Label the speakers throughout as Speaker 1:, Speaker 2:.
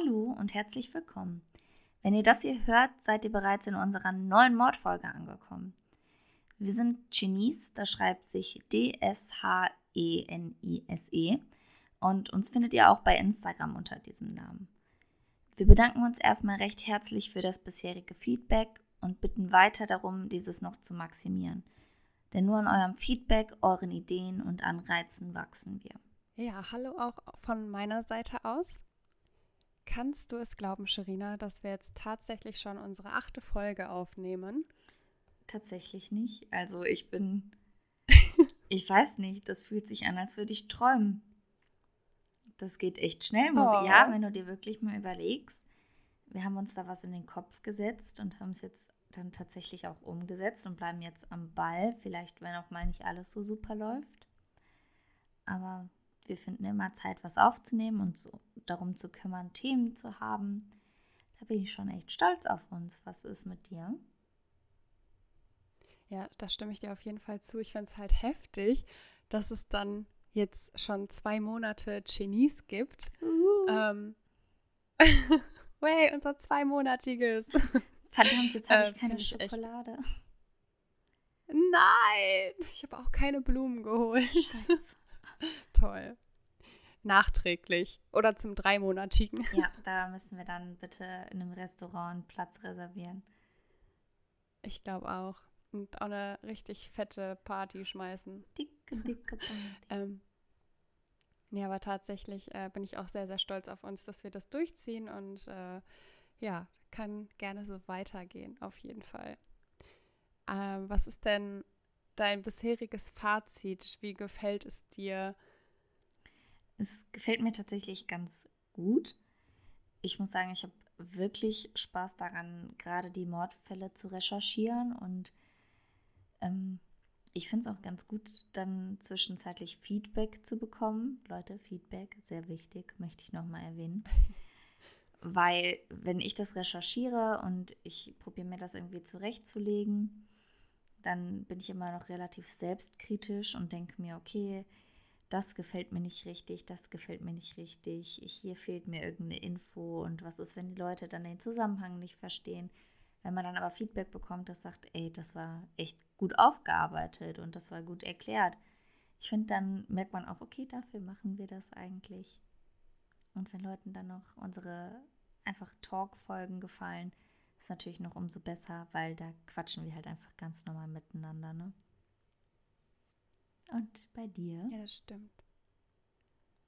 Speaker 1: Hallo und herzlich willkommen. Wenn ihr das hier hört, seid ihr bereits in unserer neuen Mordfolge angekommen. Wir sind Genies, da schreibt sich D-S-H-E-N-I-S-E -E, und uns findet ihr auch bei Instagram unter diesem Namen. Wir bedanken uns erstmal recht herzlich für das bisherige Feedback und bitten weiter darum, dieses noch zu maximieren. Denn nur an eurem Feedback, euren Ideen und Anreizen wachsen wir.
Speaker 2: Ja, hallo auch von meiner Seite aus. Kannst du es glauben, Sherina, dass wir jetzt tatsächlich schon unsere achte Folge aufnehmen?
Speaker 1: Tatsächlich nicht. Also ich bin. ich weiß nicht, das fühlt sich an, als würde ich träumen. Das geht echt schnell, muss
Speaker 2: Oh.
Speaker 1: ich. Ja, wenn du dir wirklich mal überlegst. Wir haben uns da was in den Kopf gesetzt und haben es jetzt dann tatsächlich auch umgesetzt und bleiben jetzt am Ball. Vielleicht, wenn auch mal nicht alles so super läuft. Aber wir finden immer Zeit, was aufzunehmen und so darum zu kümmern, Themen zu haben. Da bin ich schon echt stolz auf uns. Was ist mit dir?
Speaker 2: Ja, da stimme ich dir auf jeden Fall zu. Ich finde es halt heftig, dass es dann jetzt schon zwei Monate Genies gibt. Ähm, Wey, unser zweimonatiges.
Speaker 1: Verdammt, jetzt habe
Speaker 2: Äh,
Speaker 1: ich keine
Speaker 2: find ich echt.
Speaker 1: Schokolade.
Speaker 2: Nein, ich habe auch keine Blumen geholt.
Speaker 1: Scheiße.
Speaker 2: Toll. Nachträglich oder zum dreimonatigen.
Speaker 1: Ja, da müssen wir dann bitte in einem Restaurant einen Platz reservieren.
Speaker 2: Ich glaube auch. Und auch eine richtig fette Party schmeißen.
Speaker 1: Dicke, dicke Party.
Speaker 2: Ähm, nee, aber tatsächlich äh, bin ich auch sehr, sehr stolz auf uns, dass wir das durchziehen und äh, ja, kann gerne so weitergehen, auf jeden Fall. Ähm, was ist denn dein bisheriges Fazit? Wie gefällt es dir?
Speaker 1: Es gefällt mir tatsächlich ganz gut. Ich muss sagen, ich habe wirklich Spaß daran, gerade die Mordfälle zu recherchieren und ähm, ich finde es auch ganz gut, dann zwischenzeitlich Feedback zu bekommen. Leute, Feedback, sehr wichtig, möchte ich nochmal erwähnen. Weil, wenn ich das recherchiere und ich probiere mir das irgendwie zurechtzulegen, dann bin ich immer noch relativ selbstkritisch und denke mir, okay, das gefällt mir nicht richtig, das gefällt mir nicht richtig, ich, hier fehlt mir irgendeine Info und was ist, wenn die Leute dann den Zusammenhang nicht verstehen. Wenn man dann aber Feedback bekommt, das sagt, ey, das war echt gut aufgearbeitet und das war gut erklärt. Ich finde, dann merkt man auch, okay, dafür machen wir das eigentlich. Und wenn Leuten dann noch unsere einfach Talk-Folgen gefallen, ist natürlich noch umso besser, weil da quatschen wir halt einfach ganz normal miteinander, ne? Und bei dir?
Speaker 2: Ja, das stimmt.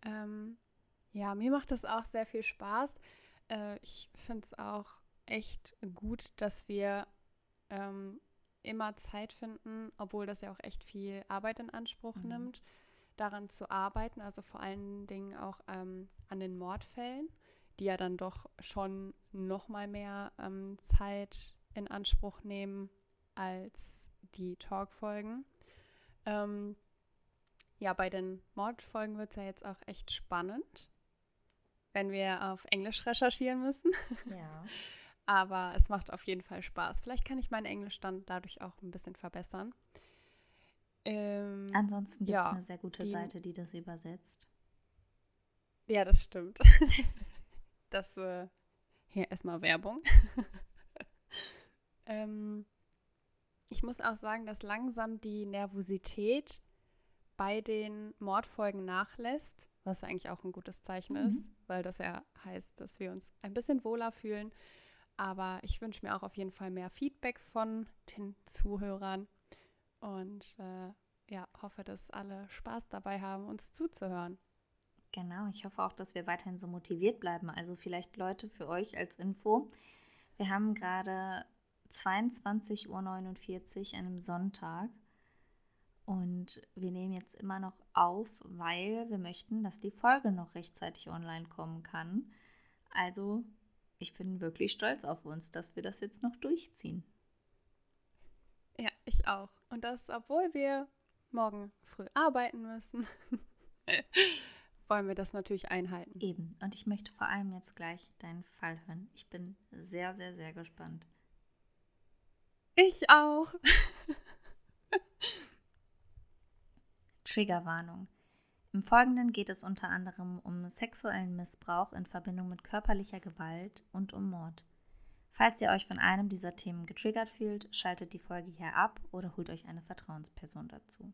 Speaker 2: Ähm, ja, mir macht das auch sehr viel Spaß. Äh, ich finde es auch echt gut, dass wir ähm, immer Zeit finden, obwohl das ja auch echt viel Arbeit in Anspruch
Speaker 1: Mhm.
Speaker 2: nimmt, daran zu arbeiten. Also vor allen Dingen auch ähm, an den Mordfällen, die ja dann doch schon noch mal mehr ähm, Zeit in Anspruch nehmen als die Talkfolgen. Ähm, ja, bei den Mordfolgen wird es ja jetzt auch echt spannend, wenn wir auf Englisch recherchieren müssen.
Speaker 1: Ja.
Speaker 2: Aber es macht auf jeden Fall Spaß. Vielleicht kann ich meinen Englisch dann dadurch auch ein bisschen verbessern. Ähm,
Speaker 1: Ansonsten gibt es
Speaker 2: ja,
Speaker 1: eine sehr gute
Speaker 2: die-
Speaker 1: Seite, die das übersetzt.
Speaker 2: ja, das stimmt. das äh, hier erstmal Werbung. ähm, ich muss auch sagen, dass langsam die Nervosität bei den Mordfolgen nachlässt, was eigentlich auch ein gutes Zeichen
Speaker 1: Mhm.
Speaker 2: ist, weil das ja heißt, dass wir uns ein bisschen wohler fühlen. Aber ich wünsche mir auch auf jeden Fall mehr Feedback von den Zuhörern und äh, ja, hoffe, dass alle Spaß dabei haben, uns zuzuhören.
Speaker 1: Genau, ich hoffe auch, dass wir weiterhin so motiviert bleiben. Also vielleicht Leute für euch als Info. Wir haben gerade 22.49 Uhr an einem Sonntag und wir nehmen jetzt immer noch auf, weil wir möchten, dass die Folge noch rechtzeitig online kommen kann. Also ich bin wirklich stolz auf uns, dass wir das jetzt noch durchziehen.
Speaker 2: Ja, ich auch. Und das, obwohl wir morgen früh arbeiten müssen, wollen wir das natürlich einhalten.
Speaker 1: Eben. Und ich möchte vor allem jetzt gleich deinen Fall hören. Ich bin sehr, sehr, sehr gespannt.
Speaker 2: Ich auch.
Speaker 1: Triggerwarnung. Im Folgenden geht es unter anderem um sexuellen Missbrauch in Verbindung mit körperlicher Gewalt und um Mord. Falls ihr euch von einem dieser Themen getriggert fühlt, schaltet die Folge hier ab oder holt euch eine Vertrauensperson dazu.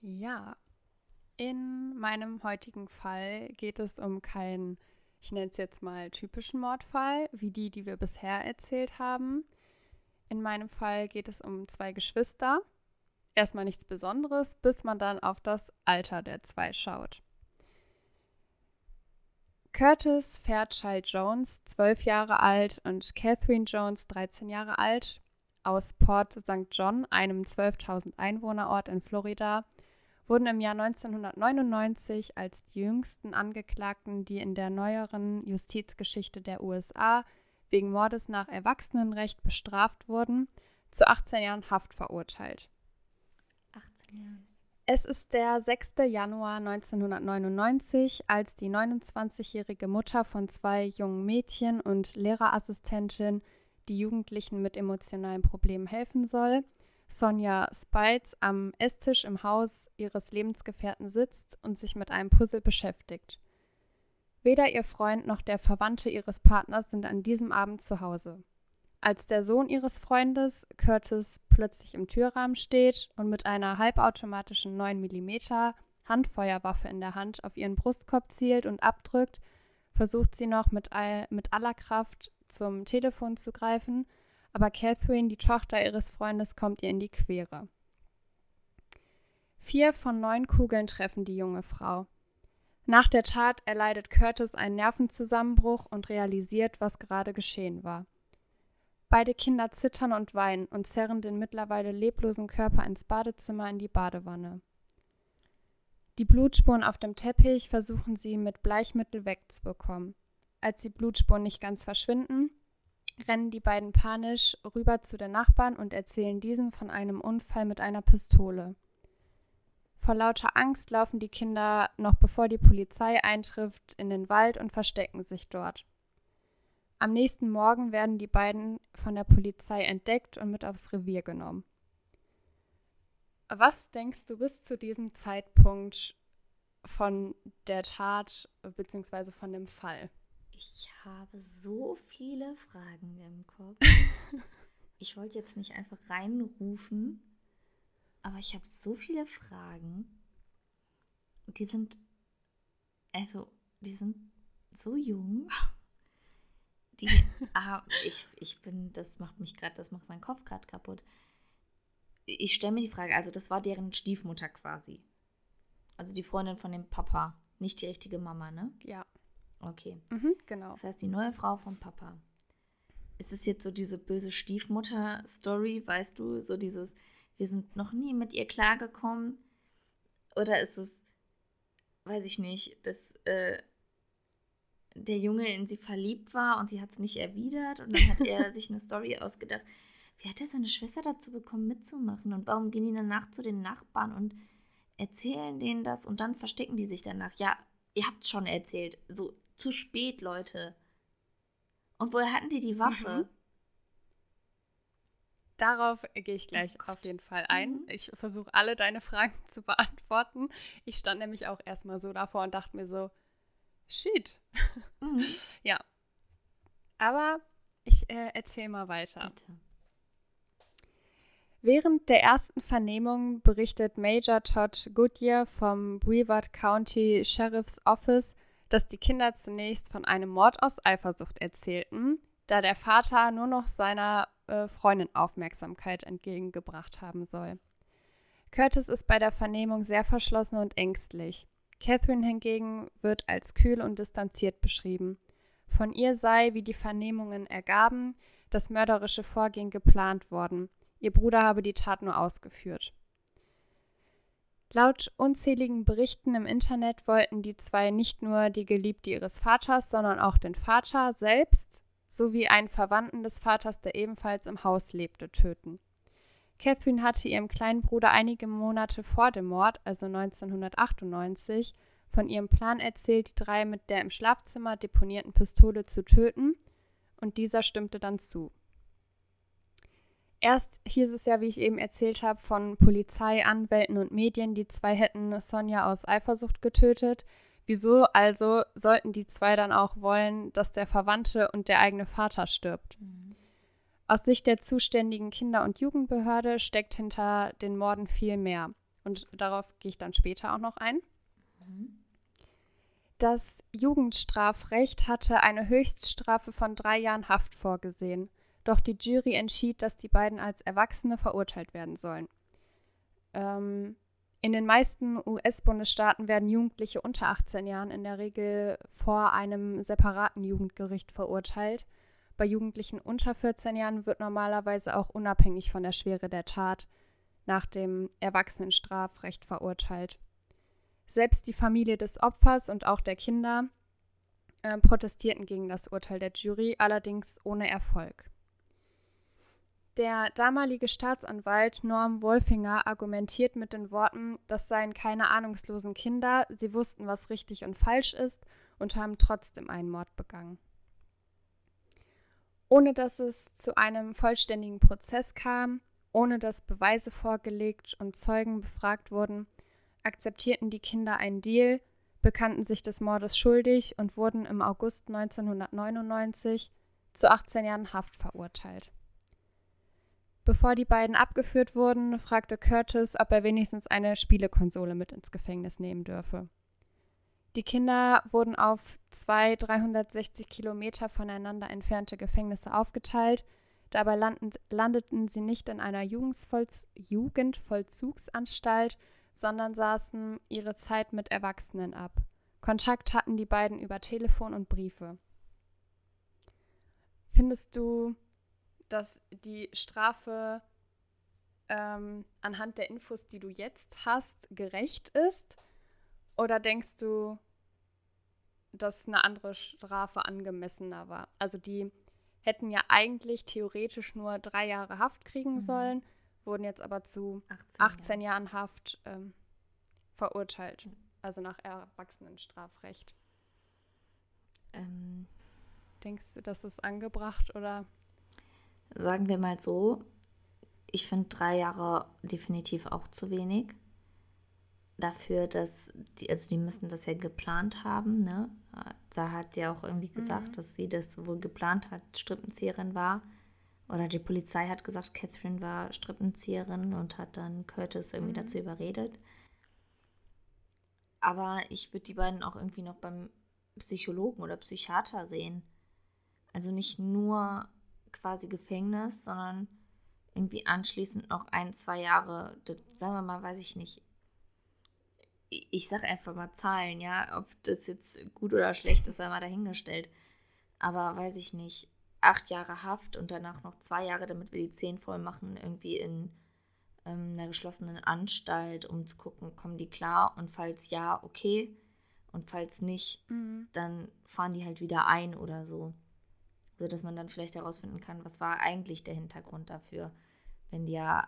Speaker 2: Ja, in meinem heutigen Fall geht es um keinen, ich nenne es jetzt mal typischen Mordfall, wie die, die wir bisher erzählt haben. In meinem Fall geht es um zwei Geschwister. Erstmal nichts Besonderes, bis man dann auf das Alter der zwei schaut. Curtis Fairchild Jones, 12 Jahre alt, und Catherine Jones, 13 Jahre alt, aus Port St. John, einem 12.000 Einwohnerort in Florida, wurden im Jahr 1999 als die jüngsten Angeklagten, die in der neueren Justizgeschichte der USA wegen Mordes nach Erwachsenenrecht bestraft wurden, zu 18 Jahren Haft verurteilt.
Speaker 1: 18 Jahren.
Speaker 2: Es ist der 6. Januar 1999, als die 29-jährige Mutter von zwei jungen Mädchen und Lehrerassistentin die Jugendlichen mit emotionalen Problemen helfen soll, Sonja Spites am Esstisch im Haus ihres Lebensgefährten sitzt und sich mit einem Puzzle beschäftigt. Weder ihr Freund noch der Verwandte ihres Partners sind an diesem Abend zu Hause. Als der Sohn ihres Freundes, Curtis, plötzlich im Türrahmen steht und mit einer halbautomatischen 9 mm Handfeuerwaffe in der Hand auf ihren Brustkorb zielt und abdrückt, versucht sie noch mit, all, mit aller Kraft zum Telefon zu greifen – aber Catherine, die Tochter ihres Freundes, kommt ihr in die Quere. Vier von neun Kugeln treffen die junge Frau. Nach der Tat erleidet Curtis einen Nervenzusammenbruch und realisiert, was gerade geschehen war. Beide Kinder zittern und weinen und zerren den mittlerweile leblosen Körper ins Badezimmer in die Badewanne. Die Blutspuren auf dem Teppich versuchen sie mit Bleichmittel wegzubekommen. Als die Blutspuren nicht ganz verschwinden, rennen die beiden panisch rüber zu den Nachbarn und erzählen diesen von einem Unfall mit einer Pistole. Vor lauter Angst laufen die Kinder, noch bevor die Polizei eintrifft, in den Wald und verstecken sich dort. Am nächsten Morgen werden die beiden von der Polizei entdeckt und mit aufs Revier genommen. Was denkst du bis zu diesem Zeitpunkt von der Tat bzw. von dem Fall?
Speaker 1: Ich habe so viele Fragen im Kopf. ich wollte jetzt nicht einfach reinrufen, aber ich habe so viele Fragen. Die sind, also, die sind so jung. Die, ah, ich, ich bin, das macht mich gerade, das macht meinen Kopf gerade kaputt. Ich stelle mir die Frage, also das war deren Stiefmutter quasi. Also die Freundin von dem Papa, nicht die richtige Mama, ne?
Speaker 2: Ja.
Speaker 1: Okay.
Speaker 2: Mhm, genau.
Speaker 1: Das heißt, die neue Frau vom Papa. Ist es jetzt so diese böse Stiefmutter-Story, weißt du? So dieses, wir sind noch nie mit ihr klargekommen? Oder ist es, weiß ich nicht, dass äh, der Junge in sie verliebt war und sie hat es nicht erwidert und dann hat er sich eine Story ausgedacht. Wie hat er seine Schwester dazu bekommen, mitzumachen? Und warum gehen die danach zu den Nachbarn und erzählen denen das und dann verstecken die sich danach? Ja, ihr habt es schon erzählt. So, zu spät, Leute. Und woher hatten die die Waffe? Mhm.
Speaker 2: Darauf gehe ich gleich oh auf jeden Fall ein. Mhm. Ich versuche alle deine Fragen zu beantworten. Ich stand nämlich auch erstmal so davor und dachte mir so, shit. Mhm. ja. Aber ich äh, erzähle mal weiter. Bitte. Während der ersten Vernehmung berichtet Major Todd Goodyear vom Brevard County Sheriff's Office, dass die Kinder zunächst von einem Mord aus Eifersucht erzählten, da der Vater nur noch seiner äh, Freundin Aufmerksamkeit entgegengebracht haben soll. Curtis ist bei der Vernehmung sehr verschlossen und ängstlich. Catherine hingegen wird als kühl und distanziert beschrieben. Von ihr sei, wie die Vernehmungen ergaben, das mörderische Vorgehen geplant worden. Ihr Bruder habe die Tat nur ausgeführt. Laut unzähligen Berichten im Internet wollten die zwei nicht nur die Geliebte ihres Vaters, sondern auch den Vater selbst sowie einen Verwandten des Vaters, der ebenfalls im Haus lebte, töten. Catherine hatte ihrem kleinen Bruder einige Monate vor dem Mord, also 1998, von ihrem Plan erzählt, die drei mit der im Schlafzimmer deponierten Pistole zu töten, und dieser stimmte dann zu. erst hieß es ja, wie ich eben erzählt habe, von Polizei, Anwälten und Medien, die zwei hätten Sonja aus Eifersucht getötet. Wieso also sollten die zwei dann auch wollen, dass der Verwandte und der eigene Vater stirbt? Mhm. Aus Sicht der zuständigen Kinder- und Jugendbehörde steckt hinter den Morden viel mehr. Und darauf gehe ich dann später auch noch ein. Das Jugendstrafrecht hatte eine Höchststrafe von drei Jahren Haft vorgesehen. Doch die Jury entschied, dass die beiden als Erwachsene verurteilt werden sollen. Ähm, in den meisten US-Bundesstaaten werden Jugendliche unter 18 Jahren in der Regel vor einem separaten Jugendgericht verurteilt. Bei Jugendlichen unter 14 Jahren wird normalerweise auch unabhängig von der Schwere der Tat nach dem Erwachsenenstrafrecht verurteilt. Selbst die Familie des Opfers und auch der Kinder äh, protestierten gegen das Urteil der Jury, allerdings ohne Erfolg. Der damalige Staatsanwalt Norm Wolfinger argumentiert mit den Worten, das seien keine ahnungslosen Kinder, sie wussten, was richtig und falsch ist und haben trotzdem einen Mord begangen. Ohne dass es zu einem vollständigen Prozess kam, ohne dass Beweise vorgelegt und Zeugen befragt wurden, akzeptierten die Kinder einen Deal, bekannten sich des Mordes schuldig und wurden im August 1999 zu 18 Jahren Haft verurteilt. Bevor die beiden abgeführt wurden, fragte Curtis, ob er wenigstens eine Spielekonsole mit ins Gefängnis nehmen dürfe. Die Kinder wurden auf zwei 360 Kilometer voneinander entfernte Gefängnisse aufgeteilt. Dabei landen, landeten sie nicht in einer Jugendvollzugsanstalt, sondern saßen ihre Zeit mit Erwachsenen ab. Kontakt hatten die beiden über Telefon und Briefe. Findest du, dass die Strafe ähm, anhand der Infos, die du jetzt hast, gerecht ist? Oder denkst du, dass eine andere Strafe angemessener war? Also die hätten ja eigentlich theoretisch nur drei Jahre Haft kriegen mhm. sollen wurden jetzt aber zu 18, 18 Jahren Haft ähm, verurteilt. Also nach Erwachsenenstrafrecht. Ähm, Denkst du, das ist angebracht oder?
Speaker 1: Sagen wir mal so, ich finde drei Jahre definitiv auch zu wenig. Dafür, dass die, also die müssen das ja geplant haben, ne? Da hat sie auch irgendwie gesagt, mhm. dass sie das wohl geplant hat, Strippenzieherin war oder die Polizei hat gesagt, Catherine war Strippenzieherin und hat dann Curtis irgendwie mhm. dazu überredet. Aber ich würde die beiden auch irgendwie noch beim Psychologen oder Psychiater sehen. Also nicht nur quasi Gefängnis, sondern irgendwie anschließend noch ein, zwei Jahre, das, sagen wir mal, weiß ich nicht. Ich sag einfach mal Zahlen, ja. Ob das jetzt gut oder schlecht ist, sei mal dahingestellt. Aber weiß ich nicht acht Jahre Haft und danach noch zwei Jahre, damit wir die zehn voll machen, irgendwie in ähm, einer geschlossenen Anstalt, um zu gucken, kommen die klar und falls ja, okay. Und falls nicht, mhm. dann fahren die halt wieder ein oder so. So dass man dann vielleicht herausfinden kann, was war eigentlich der Hintergrund dafür, wenn die ja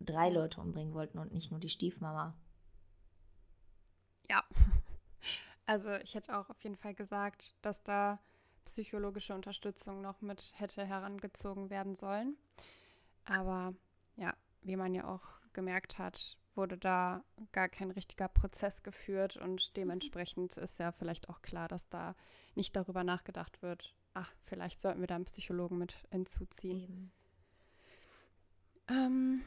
Speaker 1: drei Leute umbringen wollten und nicht nur die Stiefmama.
Speaker 2: Ja. Also ich hätte auch auf jeden Fall gesagt, dass da psychologische Unterstützung noch mit hätte herangezogen werden sollen. Aber ja, wie man ja auch gemerkt hat, wurde da gar kein richtiger Prozess geführt und dementsprechend ist ja vielleicht auch klar, dass da nicht darüber nachgedacht wird, ach, vielleicht sollten wir da einen Psychologen mit hinzuziehen. Ähm,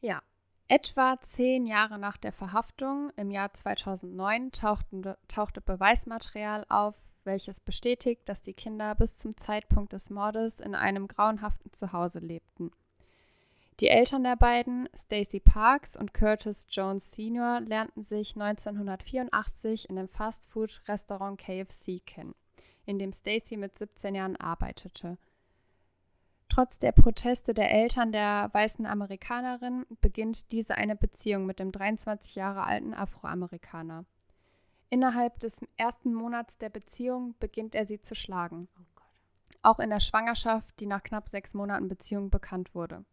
Speaker 2: ja, etwa zehn Jahre nach der Verhaftung im Jahr 2009 tauchten, tauchte Beweismaterial auf, welches bestätigt, dass die Kinder bis zum Zeitpunkt des Mordes in einem grauenhaften Zuhause lebten. Die Eltern der beiden, Stacy Parks und Curtis Jones Sr., lernten sich 1984 in dem Fastfood-Restaurant KFC kennen, in dem Stacy mit 17 Jahren arbeitete. Trotz der Proteste der Eltern der weißen Amerikanerin beginnt diese eine Beziehung mit dem 23 Jahre alten Afroamerikaner. Innerhalb des ersten Monats der Beziehung beginnt er sie zu schlagen. Oh Auch in der Schwangerschaft, die nach knapp sechs Monaten Beziehung bekannt wurde.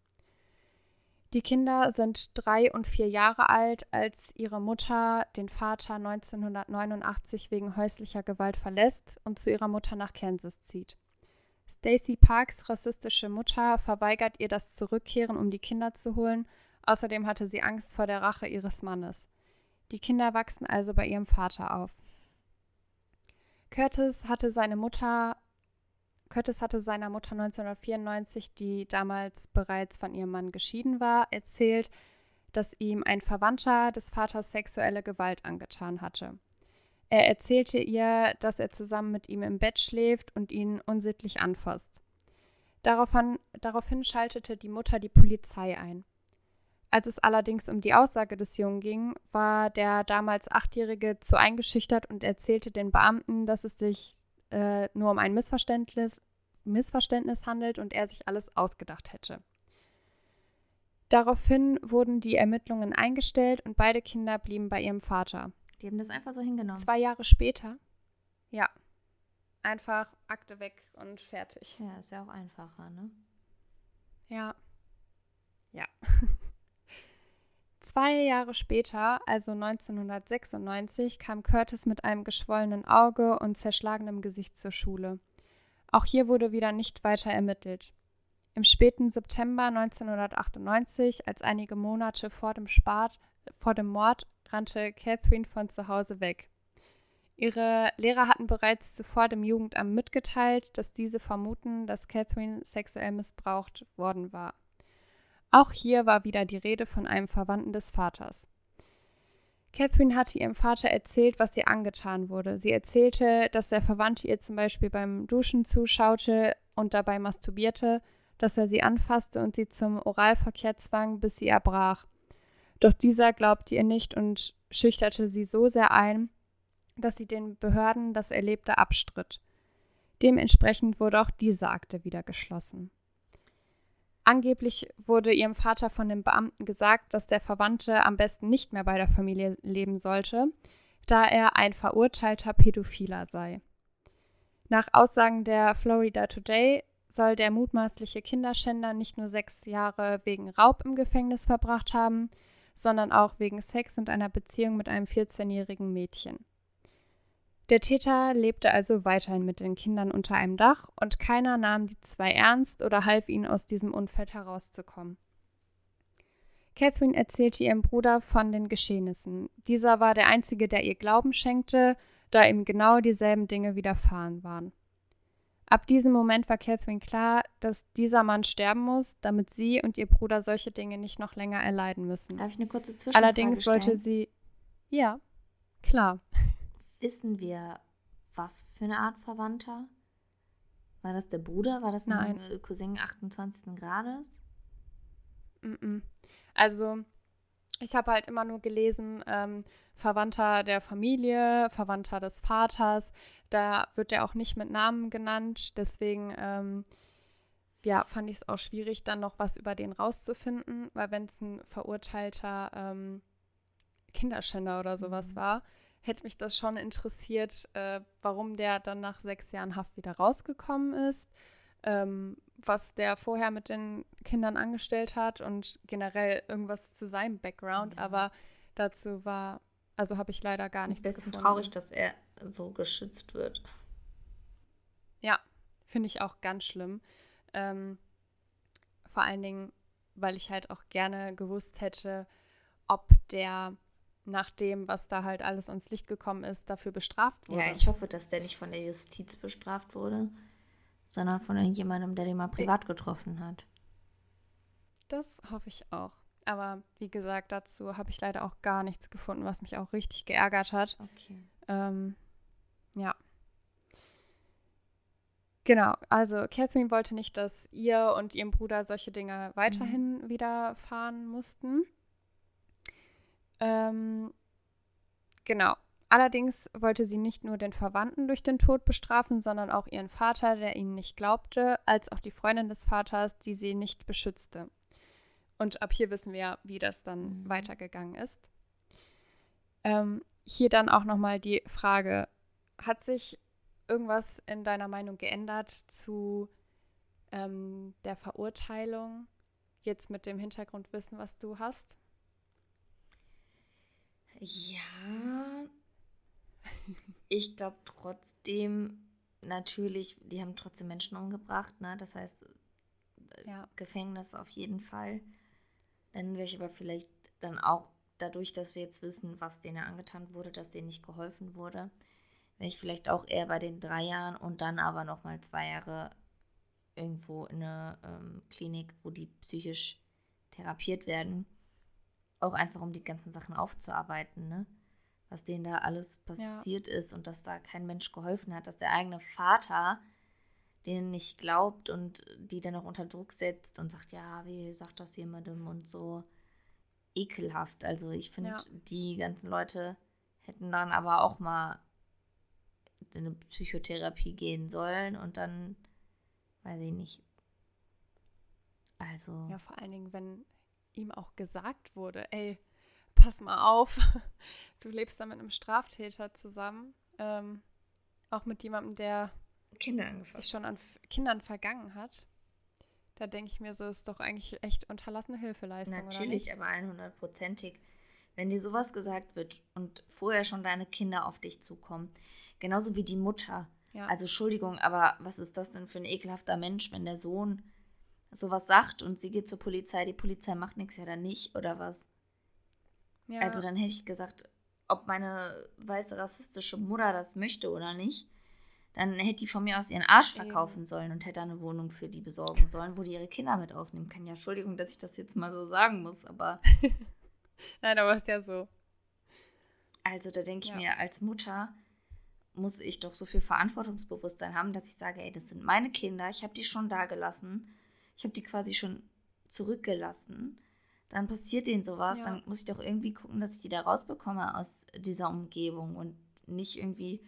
Speaker 2: Die Kinder sind drei und vier Jahre alt, als ihre Mutter den Vater 1989 wegen häuslicher Gewalt verlässt und zu ihrer Mutter nach Kansas zieht. Stacy Parks rassistische Mutter verweigert ihr das Zurückkehren, um die Kinder zu holen. Außerdem hatte sie Angst vor der Rache ihres Mannes. Die Kinder wachsen also bei ihrem Vater auf. Curtis hatte seine Mutter Curtis hatte seiner Mutter 1994, die damals bereits von ihrem Mann geschieden war, erzählt, dass ihm ein Verwandter des Vaters sexuelle Gewalt angetan hatte. Er erzählte ihr, dass er zusammen mit ihm im Bett schläft und ihn unsittlich anfasst. Daraufhin, daraufhin schaltete die Mutter die Polizei ein. Als es allerdings um die Aussage des Jungen ging, war der damals Achtjährige zu eingeschüchtert und erzählte den Beamten, dass es sich äh, nur um ein Missverständnis, Missverständnis handelt und er sich alles ausgedacht hätte. Daraufhin wurden die Ermittlungen eingestellt und beide Kinder blieben bei ihrem Vater.
Speaker 1: Die haben das einfach so hingenommen.
Speaker 2: Zwei Jahre später, ja, einfach Akte weg und fertig.
Speaker 1: Ja, ist ja auch einfacher, ne?
Speaker 2: Ja. Ja. Zwei Jahre später, also 1996, kam Curtis mit einem geschwollenen Auge und zerschlagenem Gesicht zur Schule. Auch hier wurde wieder nicht weiter ermittelt. Im späten September 1998, als einige Monate vor dem, Spart, vor dem Mord rannte Catherine von zu Hause weg. Ihre Lehrer hatten bereits zuvor dem Jugendamt mitgeteilt, dass diese vermuten, dass Catherine sexuell missbraucht worden war. Auch hier war wieder die Rede von einem Verwandten des Vaters. Catherine hatte ihrem Vater erzählt, was ihr angetan wurde. Sie erzählte, dass der Verwandte ihr zum Beispiel beim Duschen zuschaute und dabei masturbierte, dass er sie anfasste und sie zum Oralverkehr zwang, bis sie erbrach. Doch dieser glaubte ihr nicht und schüchterte sie so sehr ein, dass sie den Behörden das Erlebte abstritt. Dementsprechend wurde auch diese Akte wieder geschlossen. Angeblich wurde ihrem Vater von den Beamten gesagt, dass der Verwandte am besten nicht mehr bei der Familie leben sollte, da er ein verurteilter Pädophiler sei. Nach Aussagen der Florida Today soll der mutmaßliche Kinderschänder nicht nur sechs Jahre wegen Raub im Gefängnis verbracht haben, sondern auch wegen Sex und einer Beziehung mit einem 14-jährigen Mädchen. Der Täter lebte also weiterhin mit den Kindern unter einem Dach und keiner nahm die zwei ernst oder half ihnen aus diesem Unfeld herauszukommen. Catherine erzählte ihrem Bruder von den Geschehnissen. Dieser war der Einzige, der ihr Glauben schenkte, da ihm genau dieselben Dinge widerfahren waren. Ab diesem Moment war Catherine klar, dass dieser Mann sterben muss, damit sie und ihr Bruder solche Dinge nicht noch länger erleiden müssen.
Speaker 1: Darf ich eine kurze Zwischenfrage
Speaker 2: Allerdings
Speaker 1: stellen?
Speaker 2: wollte sie. Ja, klar.
Speaker 1: Wissen wir, was für eine Art Verwandter? War das der Bruder? War das ein
Speaker 2: Nein.
Speaker 1: Cousin 28. Grades?
Speaker 2: Also, ich habe halt immer nur gelesen, ähm, Verwandter der Familie, Verwandter des Vaters. Da wird er auch nicht mit Namen genannt. Deswegen, ähm, ja, fand ich es auch schwierig, dann noch was über den rauszufinden, weil wenn es ein verurteilter ähm, Kinderschänder oder sowas
Speaker 1: Mhm.
Speaker 2: war, hätte mich das schon interessiert, äh, warum der dann nach sechs Jahren Haft wieder rausgekommen ist, ähm, was der vorher mit den Kindern angestellt hat und generell irgendwas zu seinem Background.
Speaker 1: Ja.
Speaker 2: Aber dazu war, also habe ich leider gar
Speaker 1: Ein
Speaker 2: nichts
Speaker 1: bisschen
Speaker 2: gefunden.
Speaker 1: traurig, dass er so geschützt wird.
Speaker 2: Ja, finde ich auch ganz schlimm. Ähm, vor allen Dingen, weil ich halt auch gerne gewusst hätte, ob der nach dem, was da halt alles ans Licht gekommen ist, dafür bestraft wurde.
Speaker 1: Ja, ich hoffe, dass der nicht von der Justiz bestraft wurde, sondern von irgendjemandem, der den mal privat getroffen hat.
Speaker 2: Das hoffe ich auch. Aber wie gesagt, dazu habe ich leider auch gar nichts gefunden, was mich auch richtig geärgert hat.
Speaker 1: Okay.
Speaker 2: Ähm, ja. Genau, also Catherine wollte nicht, dass ihr und ihrem Bruder solche Dinge weiterhin widerfahren mussten. Ähm, genau. Allerdings wollte sie nicht nur den Verwandten durch den Tod bestrafen, sondern auch ihren Vater, der ihnen nicht glaubte, als auch die Freundin des Vaters, die sie nicht beschützte. Und ab hier wissen wir ja, wie das dann
Speaker 1: Mhm.
Speaker 2: weitergegangen ist. Ähm, hier dann auch nochmal die Frage, hat sich irgendwas in deiner Meinung geändert zu ähm, der Verurteilung, jetzt mit dem Hintergrundwissen, was du hast?
Speaker 1: Ja. Ich glaube trotzdem, natürlich, die haben trotzdem Menschen umgebracht, ne? Das heißt, äh,
Speaker 2: Ja.
Speaker 1: Gefängnis auf jeden Fall. Dann wäre ich aber vielleicht dann auch dadurch, dass wir jetzt wissen, was denen angetan wurde, dass denen nicht geholfen wurde, wäre ich vielleicht auch eher bei den drei Jahren und dann aber nochmal zwei Jahre irgendwo in eine ähm, Klinik, wo die psychisch therapiert werden. Auch einfach, um die ganzen Sachen aufzuarbeiten, ne? Was denen da alles passiert ist und dass da kein Mensch geholfen hat, dass der eigene Vater denen nicht glaubt und die dann auch unter Druck setzt und sagt, ja, wie sagt das jemandem und so ekelhaft. Also ich finde,
Speaker 2: Ja.
Speaker 1: die ganzen Leute hätten dann aber auch mal in eine Psychotherapie gehen sollen und dann, weiß ich nicht. Also,
Speaker 2: Ja, vor allen Dingen, wenn ihm auch gesagt wurde, ey, pass mal auf, du lebst da mit einem Straftäter zusammen, ähm, auch mit jemandem, der
Speaker 1: Kinder
Speaker 2: sich schon an Kindern vergangen hat. Da denke ich mir, so ist doch eigentlich echt unterlassene Hilfeleistung,
Speaker 1: Natürlich, aber 100%ig. Wenn dir sowas gesagt wird und vorher schon deine Kinder auf dich zukommen, genauso wie die Mutter.
Speaker 2: Ja.
Speaker 1: Also Entschuldigung, aber was ist das denn für ein ekelhafter Mensch, wenn der Sohn sowas sagt und sie geht zur Polizei, die Polizei macht nichts, ja dann nicht, oder was?
Speaker 2: ja.
Speaker 1: Also dann hätte ich gesagt, ob meine weiße rassistische Mutter das möchte oder nicht, dann hätte die von mir aus ihren Arsch
Speaker 2: Eben.
Speaker 1: verkaufen sollen und hätte eine Wohnung für die besorgen sollen, wo die ihre Kinder mit aufnehmen kann. Ja, Entschuldigung, dass ich das jetzt mal so sagen muss, aber
Speaker 2: Nein, aber ist ja so.
Speaker 1: also da denke ich
Speaker 2: Ja.
Speaker 1: mir, als Mutter muss ich doch so viel Verantwortungsbewusstsein haben, dass ich sage, ey, das sind meine Kinder, ich habe die schon da gelassen, ich habe die quasi schon zurückgelassen. Dann passiert denen sowas,
Speaker 2: Ja.
Speaker 1: dann muss ich doch irgendwie gucken, dass ich die da rausbekomme aus dieser Umgebung und nicht irgendwie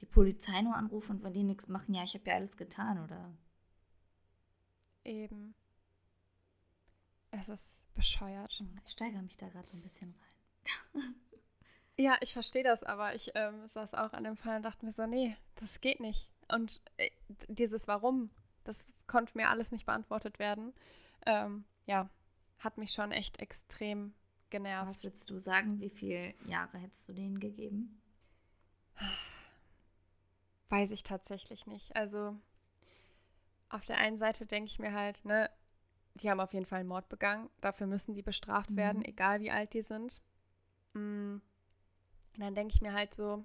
Speaker 1: die Polizei nur anrufen und wenn die nichts machen, ja, ich habe ja alles getan, oder?
Speaker 2: Eben. Es ist bescheuert.
Speaker 1: Ich steigere mich da gerade so ein bisschen rein.
Speaker 2: Ja, ich verstehe das, aber ich ähm, saß auch an dem Fall und dachte mir so, nee, das geht nicht. Und äh, dieses Warum, das konnte mir alles nicht beantwortet werden. Ähm, ja, hat mich schon echt extrem genervt.
Speaker 1: Was würdest du sagen, wie viele Jahre hättest du denen gegeben?
Speaker 2: Weiß ich tatsächlich nicht. Also auf der einen Seite denke ich mir halt, ne, die haben auf jeden Fall einen Mord begangen. Dafür müssen die bestraft
Speaker 1: Mhm.
Speaker 2: werden, egal wie alt die sind. Mm. Und dann denke ich mir halt so,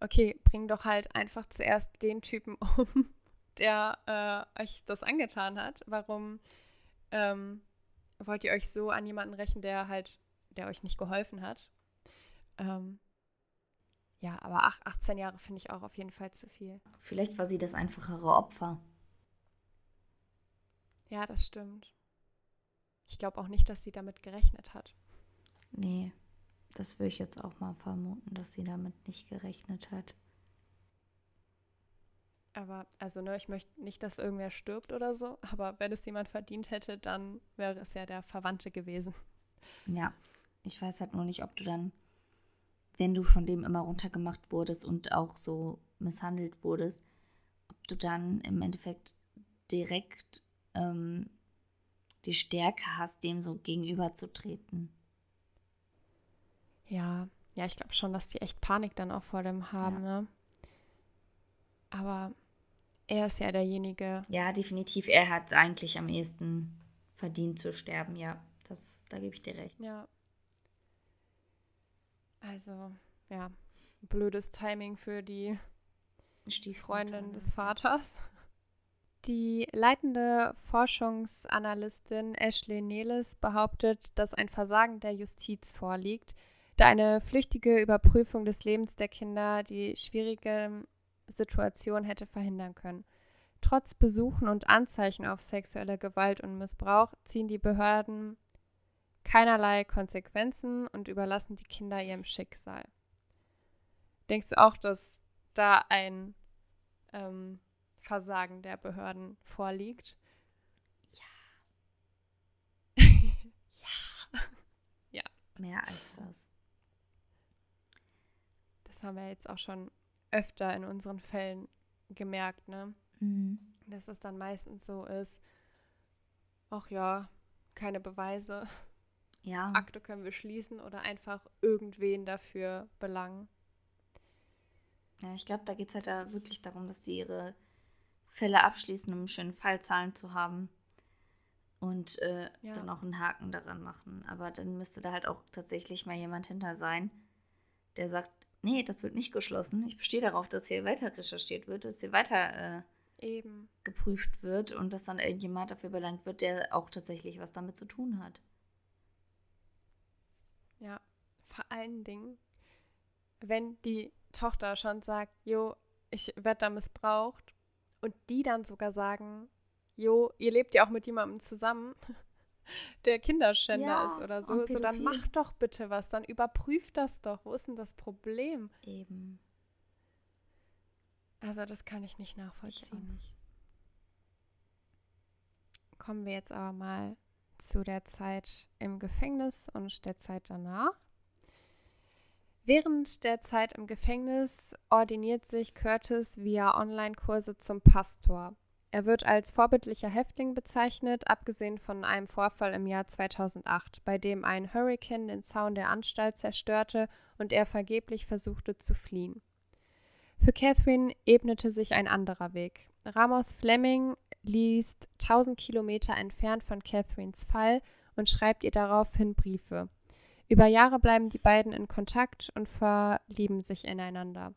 Speaker 2: okay, bring doch halt einfach zuerst den Typen um, der äh, euch das angetan hat. Warum ähm, wollt ihr euch so an jemanden rächen, der halt, der euch nicht geholfen hat? Ähm, ja, aber ach, 18 Jahre finde ich auch auf jeden Fall zu viel.
Speaker 1: Vielleicht war sie das einfachere Opfer.
Speaker 2: Ja, das stimmt. Ich glaube auch nicht, dass sie damit gerechnet hat.
Speaker 1: Nee, das würde ich jetzt auch mal vermuten, dass sie damit nicht gerechnet hat.
Speaker 2: Aber, also, ne, ich möchte nicht, dass irgendwer stirbt oder so, aber wenn es jemand verdient hätte, dann wäre es ja der Verwandte gewesen.
Speaker 1: Ja, ich weiß halt nur nicht, ob du dann, wenn du von dem immer runtergemacht wurdest und auch so misshandelt wurdest, ob du dann im Endeffekt direkt ähm, die Stärke hast, dem so gegenüberzutreten.
Speaker 2: Ja, ja, ich glaube schon, dass die echt Panik dann auch vor dem haben, ne? Aber er ist ja derjenige,
Speaker 1: Ja, definitiv, er hat es eigentlich am ehesten verdient zu sterben, ja. Das, da gebe ich dir recht.
Speaker 2: ja. Also, ja, blödes Timing für die
Speaker 1: Stieffreundin
Speaker 2: Freundin des Vaters. Die leitende Forschungsanalystin Ashley Nelis behauptet, dass ein Versagen der Justiz vorliegt, da eine flüchtige Überprüfung des Lebens der Kinder die schwierige Situation hätte verhindern können. Trotz Besuchen und Anzeichen auf sexuelle Gewalt und Missbrauch ziehen die Behörden keinerlei Konsequenzen und überlassen die Kinder ihrem Schicksal. Denkst du auch, dass da ein ähm, Versagen der Behörden vorliegt? Ja.
Speaker 1: Mehr als das.
Speaker 2: Das haben wir jetzt auch schon öfter in unseren Fällen gemerkt, ne?
Speaker 1: Mhm.
Speaker 2: Dass es dann meistens so ist, ach ja, keine Beweise,
Speaker 1: Ja,
Speaker 2: Akte können wir schließen oder einfach irgendwen dafür belangen.
Speaker 1: Ja, ich glaube, da geht es halt da wirklich darum, dass sie ihre Fälle abschließen, um schön Fallzahlen zu haben. Und äh, ja. dann auch einen Haken daran machen. Aber dann müsste da halt auch tatsächlich mal jemand hinter sein, der sagt, nee, das wird nicht geschlossen. Ich bestehe darauf, dass hier weiter recherchiert wird, dass hier weiter äh,
Speaker 2: Eben.
Speaker 1: geprüft wird und dass dann irgendjemand dafür belangt wird, der auch tatsächlich was damit zu tun hat.
Speaker 2: Ja, vor allen Dingen, wenn die Tochter schon sagt, jo, ich werde da missbraucht und die dann sogar sagen, jo, ihr lebt ja auch mit jemandem zusammen, der Kinderschänder ja, ist oder so, so dann mach doch bitte was, dann überprüft das doch. Wo ist denn das Problem?
Speaker 1: Eben.
Speaker 2: Also das kann ich nicht nachvollziehen. Ich nicht. Kommen wir jetzt aber mal zu der Zeit im Gefängnis und der Zeit danach. Während der Zeit im Gefängnis ordiniert sich Curtis via Online-Kurse zum Pastor. Er wird als vorbildlicher Häftling bezeichnet, abgesehen von einem Vorfall im Jahr 2008, bei dem ein Hurricane den Zaun der Anstalt zerstörte und er vergeblich versuchte zu fliehen. Für Catherine ebnete sich ein anderer Weg. Ramos Fleming liest 1000 Kilometer entfernt von Catherines Fall und schreibt ihr daraufhin Briefe. Über Jahre bleiben die beiden in Kontakt und verlieben sich ineinander.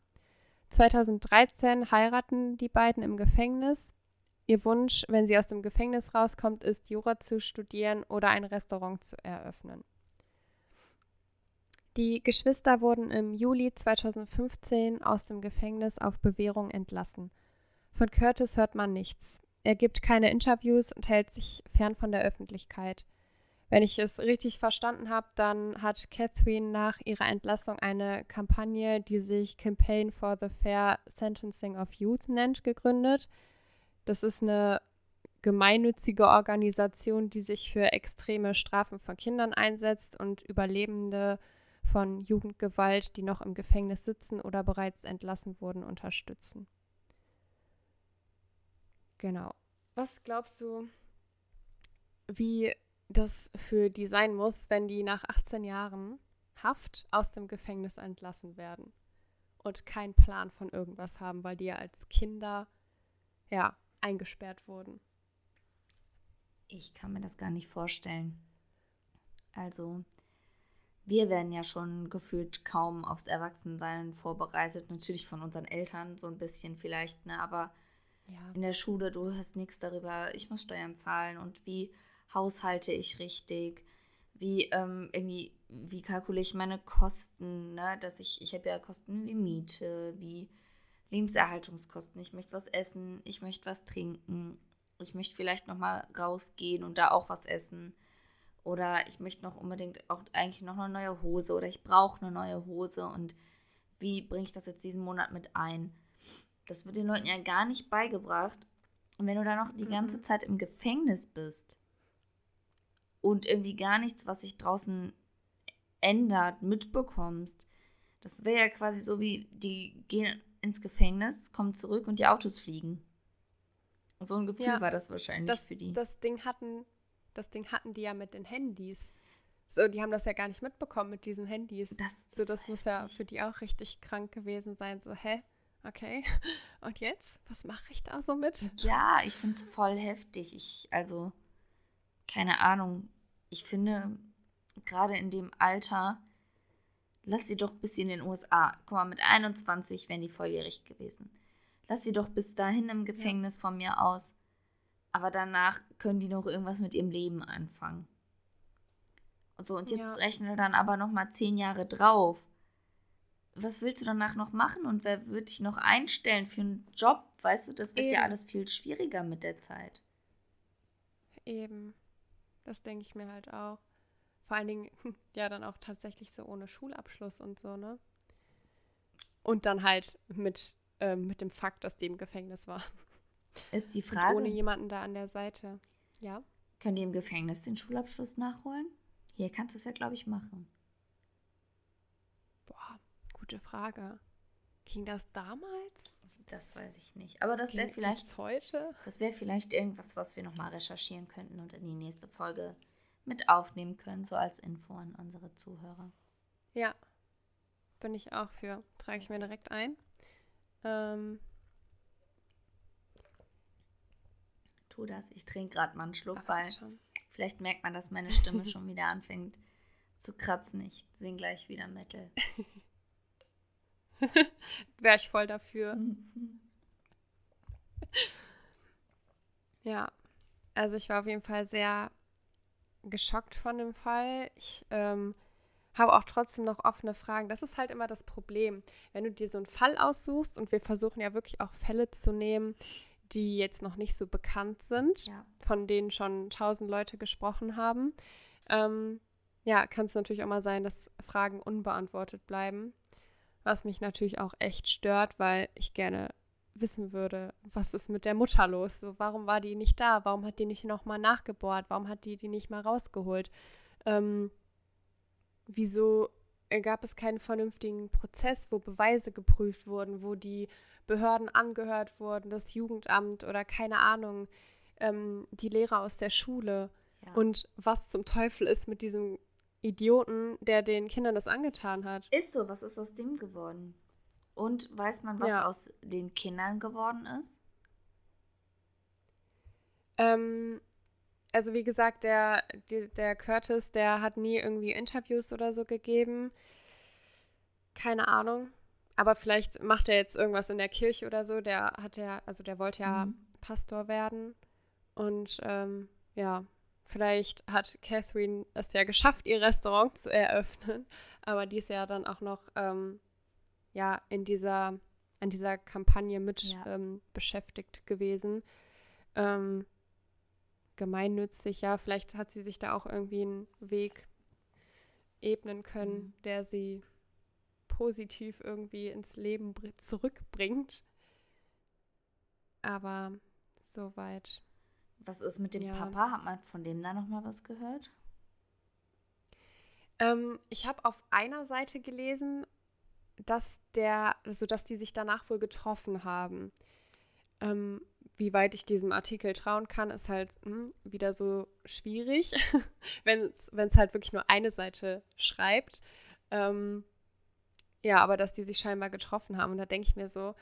Speaker 2: 2013 heiraten die beiden im Gefängnis. Ihr Wunsch, wenn sie aus dem Gefängnis rauskommt, ist, Jura zu studieren oder ein Restaurant zu eröffnen. Die Geschwister wurden im Juli 2015 aus dem Gefängnis auf Bewährung entlassen. Von Curtis hört man nichts. Er gibt keine Interviews und hält sich fern von der Öffentlichkeit. Wenn ich es richtig verstanden habe, dann hat Catherine nach ihrer Entlassung eine Kampagne, die sich Campaign for the Fair Sentencing of Youth nennt, gegründet. Das ist eine gemeinnützige Organisation, die sich für extreme Strafen von Kindern einsetzt und Überlebende von Jugendgewalt, die noch im Gefängnis sitzen oder bereits entlassen wurden, unterstützen. Genau. Was glaubst du, wie das für die sein muss, wenn die nach 18 Jahren Haft aus dem Gefängnis entlassen werden und keinen Plan von irgendwas haben, weil die ja als Kinder ja eingesperrt wurden?
Speaker 1: Ich kann mir das gar nicht vorstellen. Also, wir werden ja schon gefühlt kaum aufs Erwachsensein vorbereitet. Natürlich von unseren Eltern so ein bisschen vielleicht, ne? Aber ja. in der Schule, du hörst nichts darüber, ich muss Steuern zahlen und wie haushalte ich richtig, wie ähm, irgendwie, wie kalkuliere ich meine Kosten, ne? Dass ich, ich habe ja Kosten wie Miete, wie Lebenserhaltungskosten, ich möchte was essen, ich möchte was trinken, ich möchte vielleicht nochmal rausgehen und da auch was essen oder ich möchte noch unbedingt auch eigentlich noch eine neue Hose oder ich brauche eine neue Hose und wie bringe ich das jetzt diesen Monat mit ein? Das wird den Leuten ja gar nicht beigebracht. Und wenn du dann noch die mhm. ganze Zeit im Gefängnis bist und irgendwie gar nichts, was sich draußen ändert, mitbekommst, das wäre ja quasi so wie, die gehen ins Gefängnis, kommen zurück und die Autos fliegen. So ein Gefühl ja, war das wahrscheinlich
Speaker 2: das,
Speaker 1: für die.
Speaker 2: Das Ding hatten das Ding hatten die ja mit den Handys. So, die haben das ja gar nicht mitbekommen mit diesen Handys. Das, so, das muss ja für die auch richtig krank gewesen sein. So, hä? Okay. Und jetzt? Was mache ich da so mit?
Speaker 1: Ja, ich finde es voll heftig. Ich, also, keine Ahnung. Ich finde, gerade in dem Alter, lass sie doch bis sie in den USA. Guck mal, mit 21 wären die volljährig gewesen. Lass sie doch bis dahin im Gefängnis ja. von mir aus aber danach können die noch irgendwas mit ihrem Leben anfangen. So, und jetzt ja. rechne dann aber noch mal zehn Jahre drauf. Was willst du danach noch machen und wer wird dich noch einstellen für einen Job? Weißt du, das wird Eben. ja alles viel schwieriger mit der Zeit.
Speaker 2: Eben. Das denke ich mir halt auch. Vor allen Dingen, ja, dann auch tatsächlich so ohne Schulabschluss und so, ne? Und dann halt mit, äh, mit dem Fakt, dass die im Gefängnis war.
Speaker 1: Ist die Frage.
Speaker 2: Und ohne jemanden da an der Seite. Ja.
Speaker 1: Können die im Gefängnis den Schulabschluss nachholen? Hier kannst du es ja, glaube ich, machen.
Speaker 2: Boah, gute Frage. Ging das damals?
Speaker 1: Das weiß ich nicht. Aber das wäre vielleicht
Speaker 2: heute.
Speaker 1: Das wäre vielleicht irgendwas, was wir nochmal recherchieren könnten und in die nächste Folge mit aufnehmen können, so als Info an unsere Zuhörer.
Speaker 2: Ja, bin ich auch für. Trage ich mir direkt ein. Ähm,
Speaker 1: tu das. Ich trinke gerade mal einen Schluck, Ach, weil vielleicht merkt man, dass meine Stimme schon wieder anfängt zu kratzen. Ich singe gleich wieder Metal.
Speaker 2: Wäre ich voll dafür. ja, also ich war auf jeden Fall sehr geschockt von dem Fall. Ich ähm, habe auch trotzdem noch offene Fragen. Das ist halt immer das Problem. Wenn du dir so einen Fall aussuchst und wir versuchen ja wirklich auch Fälle zu nehmen, die jetzt noch nicht so bekannt sind, ja. von denen schon tausend Leute gesprochen haben, ähm, ja, kann es natürlich auch mal sein, dass Fragen unbeantwortet bleiben. Was mich natürlich auch echt stört, weil ich gerne wissen würde, was ist mit der Mutter los? So, warum war die nicht da? Warum hat die nicht nochmal nachgebohrt? Warum hat die die nicht mal rausgeholt? Ähm, wieso gab es keinen vernünftigen Prozess, wo Beweise geprüft wurden, wo die Behörden angehört wurden, das Jugendamt oder keine Ahnung, ähm, die Lehrer aus der Schule? Ja. Und was zum Teufel ist mit diesem Idioten, der den Kindern das angetan hat?
Speaker 1: Ist so, was ist aus dem geworden? Und weiß man, was ja. aus den Kindern geworden ist?
Speaker 2: Ähm, also wie gesagt, der, die, der Curtis, der hat nie irgendwie Interviews oder so gegeben. Keine Ahnung. Aber vielleicht macht er jetzt irgendwas in der Kirche oder so. Der hat ja, also der wollte ja mhm. Pastor werden. Und ähm, ja, vielleicht hat Catherine es ja geschafft, ihr Restaurant zu eröffnen. Aber die ist ja dann auch noch ähm, ja in dieser, an dieser Kampagne mit ja. ähm, beschäftigt gewesen. Ähm, gemeinnützig, ja, vielleicht hat sie sich da auch irgendwie einen Weg ebnen können, mhm. der sie positiv irgendwie ins Leben zurückbringt. Aber soweit.
Speaker 1: Was ist mit dem ja. Papa? Hat man von dem da nochmal was gehört?
Speaker 2: Ähm, ich habe auf einer Seite gelesen, dass der, also dass die sich danach wohl getroffen haben. Ähm, wie weit ich diesem Artikel trauen kann, ist halt hm, wieder so schwierig, wenn es halt wirklich nur eine Seite schreibt. Ähm, ja, aber dass die sich scheinbar getroffen haben. Und da denke ich mir so,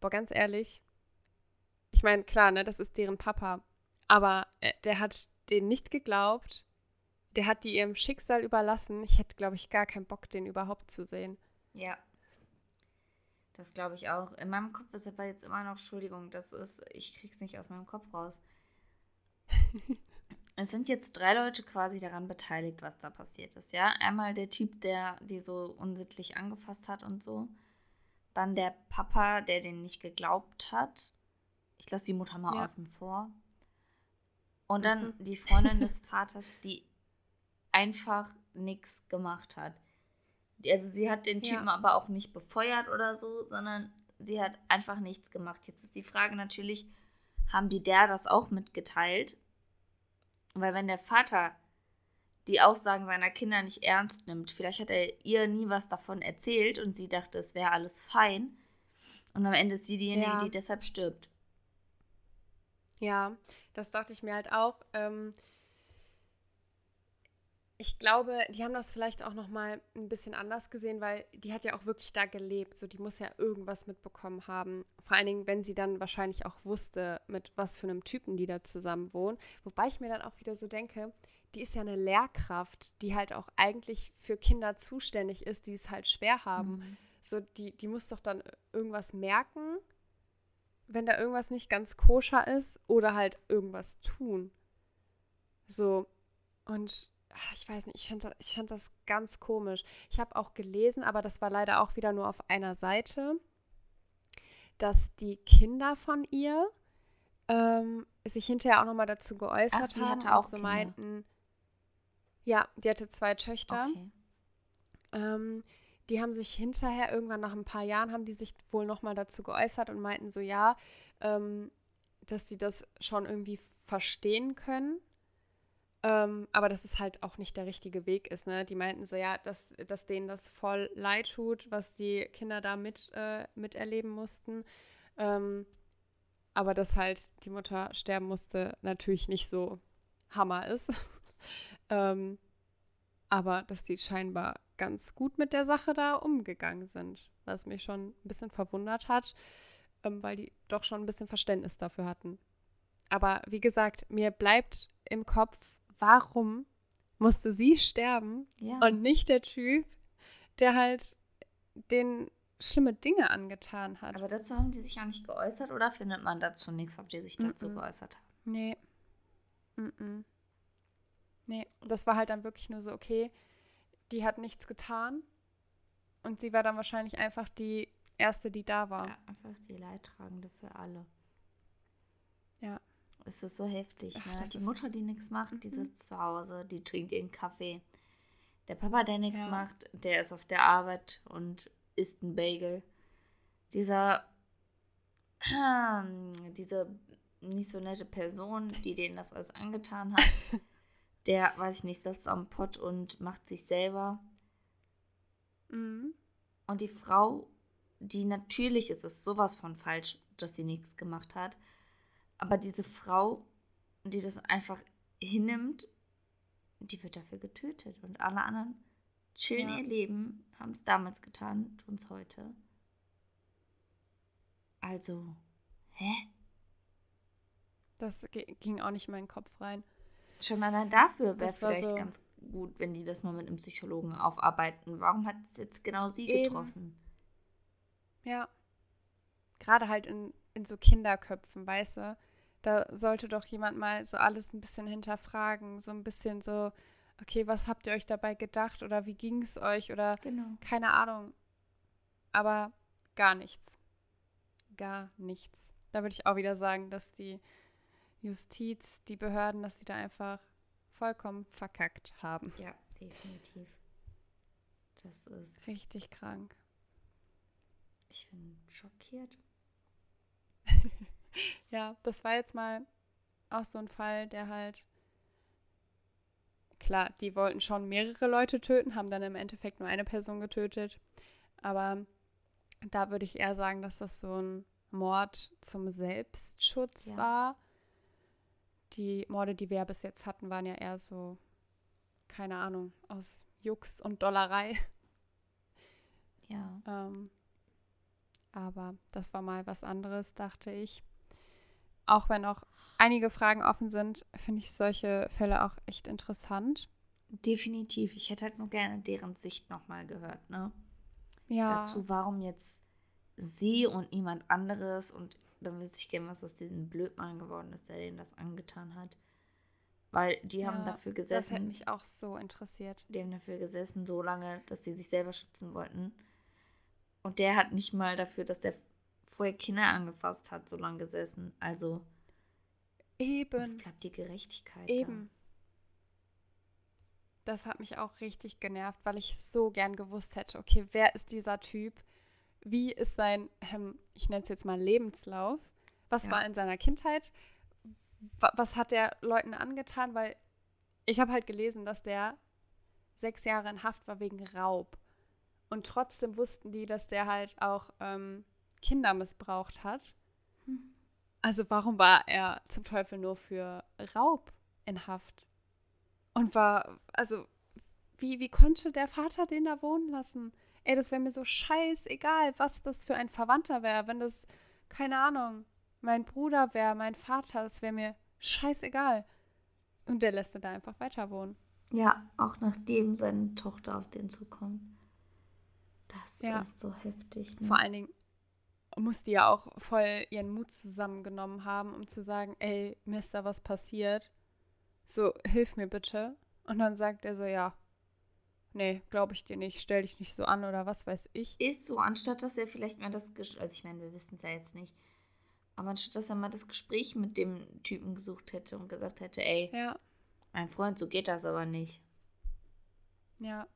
Speaker 2: boah, ganz ehrlich, ich meine, klar, ne, das ist deren Papa. Aber äh, der hat denen nicht geglaubt. Der hat die ihrem Schicksal überlassen. Ich hätte, glaube ich, gar keinen Bock, den überhaupt zu sehen.
Speaker 1: Ja. Das glaube ich auch. In meinem Kopf ist aber jetzt immer noch, Entschuldigung, das ist, ich krieg's nicht aus meinem Kopf raus. es sind jetzt drei Leute quasi daran beteiligt, was da passiert ist, ja. Einmal der Typ, der die so unsittlich angefasst hat und so. Dann der Papa, der den nicht geglaubt hat. Ich lasse die Mutter mal ja. außen vor. Und dann mhm. die Freundin des Vaters, die einfach nichts gemacht hat. Also sie hat den Typen ja. aber auch nicht befeuert oder so, sondern sie hat einfach nichts gemacht. Jetzt ist die Frage natürlich, haben die der das auch mitgeteilt? Weil wenn der Vater die Aussagen seiner Kinder nicht ernst nimmt, vielleicht hat er ihr nie was davon erzählt und sie dachte, es wäre alles fein. Und am Ende ist sie diejenige, ja. die deshalb stirbt.
Speaker 2: Ja, das dachte ich mir halt auch. Ähm, ich glaube, die haben das vielleicht auch noch mal ein bisschen anders gesehen, weil die hat ja auch wirklich da gelebt. So, die muss ja irgendwas mitbekommen haben. Vor allen Dingen, wenn sie dann wahrscheinlich auch wusste, mit was für einem Typen die da zusammen wohnen. Wobei ich mir dann auch wieder so denke, die ist ja eine Lehrkraft, die halt auch eigentlich für Kinder zuständig ist, die es halt schwer haben. Mhm. So, die, die muss doch dann irgendwas merken, wenn da irgendwas nicht ganz koscher ist oder halt irgendwas tun. So, und Ah, ich weiß nicht, ich fand, das, ich fand das ganz komisch. Ich habe auch gelesen, aber das war leider auch wieder nur auf einer Seite, dass die Kinder von ihr ähm, sich hinterher auch nochmal dazu geäußert Ach, sie haben hatte auch so Kinder. meinten, ja, die hatte zwei Töchter. Okay. Ähm, die haben sich hinterher, irgendwann nach ein paar Jahren, haben die sich wohl nochmal dazu geäußert und meinten so, ja, ähm, dass sie das schon irgendwie verstehen können, ähm, aber dass es halt auch nicht der richtige Weg ist. Ne? Die meinten so, ja, dass, dass denen das voll leid tut, was die Kinder da mit, äh, miterleben mussten. Ähm, aber dass halt die Mutter sterben musste, natürlich nicht so Hammer ist. ähm, aber dass die scheinbar ganz gut mit der Sache da umgegangen sind. Was mich schon ein bisschen verwundert hat, ähm, weil die doch schon ein bisschen Verständnis dafür hatten. Aber wie gesagt, mir bleibt im Kopf, warum musste sie sterben ja. und nicht der Typ, der halt den schlimme Dinge angetan hat.
Speaker 1: Aber dazu haben die sich auch nicht geäußert oder findet man dazu nichts, ob die sich dazu mm -mm. geäußert haben?
Speaker 2: Nee. Mm nee, das war halt dann wirklich nur so, okay, die hat nichts getan und sie war dann wahrscheinlich einfach die erste, die da war.
Speaker 1: Ja, einfach die Leidtragende für alle.
Speaker 2: Ja.
Speaker 1: Es ist so heftig. Ach, ne? Die Mutter, die nichts macht, mhm. die sitzt zu Hause, die trinkt ihren Kaffee. Der Papa, der nichts ja. macht, der ist auf der Arbeit und isst einen Bagel. Dieser, diese nicht so nette Person, die denen das alles angetan hat, der, weiß ich nicht, sitzt am Pott und macht sich selber. Mhm. Und die Frau, die natürlich ist es sowas von falsch, dass sie nichts gemacht hat. Aber diese Frau, die das einfach hinnimmt, die wird dafür getötet. Und alle anderen chillen ja. ihr Leben, haben es damals getan, tun es heute. Also, hä?
Speaker 2: Das ging auch nicht in meinen Kopf rein.
Speaker 1: Schon allein dafür wäre es vielleicht so ganz gut, wenn die das mal mit einem Psychologen aufarbeiten. Warum hat es jetzt genau sie Eben. getroffen?
Speaker 2: Ja. Gerade halt in, in so Kinderköpfen, weißt du? Da sollte doch jemand mal so alles ein bisschen hinterfragen, so ein bisschen so, okay, was habt ihr euch dabei gedacht oder wie ging es euch oder genau. keine Ahnung. Aber gar nichts. Gar nichts. Da würde ich auch wieder sagen, dass die Justiz, die Behörden, dass die da einfach vollkommen verkackt haben.
Speaker 1: Ja, definitiv. Das ist
Speaker 2: richtig krank.
Speaker 1: Ich bin schockiert.
Speaker 2: ja, das war jetzt mal auch so ein Fall, der halt klar, die wollten schon mehrere Leute töten, haben dann im Endeffekt nur eine Person getötet. Aber da würde ich eher sagen, dass das so ein Mord zum Selbstschutz ja. war. Die Morde, die wir ja bis jetzt hatten, waren ja eher so, keine Ahnung, aus Jux und Dollerei.
Speaker 1: Ja.
Speaker 2: Ähm, aber das war mal was anderes, dachte ich. Auch wenn auch einige Fragen offen sind, finde ich solche Fälle auch echt interessant.
Speaker 1: Definitiv. Ich hätte halt nur gerne deren Sicht nochmal gehört, ne?
Speaker 2: Ja.
Speaker 1: Dazu, warum jetzt sie und niemand anderes und dann wüsste ich gerne, was aus diesem Blödmann geworden ist, der denen das angetan hat. Weil die ja, haben dafür gesessen. Das
Speaker 2: hätte mich auch so interessiert.
Speaker 1: Die haben dafür gesessen, so lange, dass sie sich selber schützen wollten. Und der hat nicht mal dafür, dass der vorher Kinder angefasst hat, so lange gesessen. Also.
Speaker 2: Eben.
Speaker 1: bleibt die Gerechtigkeit.
Speaker 2: Eben. Da? Das hat mich auch richtig genervt, weil ich so gern gewusst hätte, okay, wer ist dieser Typ? Wie ist sein, ähm, ich nenne es jetzt mal Lebenslauf? Was ja. war in seiner Kindheit? Was hat der Leuten angetan? Weil ich habe halt gelesen, dass der sechs Jahre in Haft war wegen Raub. Und trotzdem wussten die, dass der halt auch ähm, Kinder missbraucht hat. Hm. Also warum war er zum Teufel nur für Raub in Haft? Und war, also, wie, wie konnte der Vater den da wohnen lassen? Ey, das wäre mir so scheißegal, was das für ein Verwandter wäre. Wenn das, keine Ahnung, mein Bruder wäre, mein Vater, das wäre mir scheißegal. Und der lässt da einfach weiter wohnen.
Speaker 1: Ja, auch nachdem seine Tochter auf den zukommt. Das ja. ist so heftig.
Speaker 2: Ne? Vor allen Dingen, muss die ja auch voll ihren Mut zusammengenommen haben, um zu sagen, ey, mir ist da was passiert. So, hilf mir bitte. Und dann sagt er so, ja, nee, glaube ich dir nicht, stell dich nicht so an oder was weiß ich.
Speaker 1: Ist so, anstatt dass er vielleicht mal das Gespräch, also ich meine, wir wissen es ja jetzt nicht, aber anstatt dass er mal das Gespräch mit dem Typen gesucht hätte und gesagt hätte, ey,
Speaker 2: ja.
Speaker 1: mein Freund, so geht das aber nicht.
Speaker 2: Ja.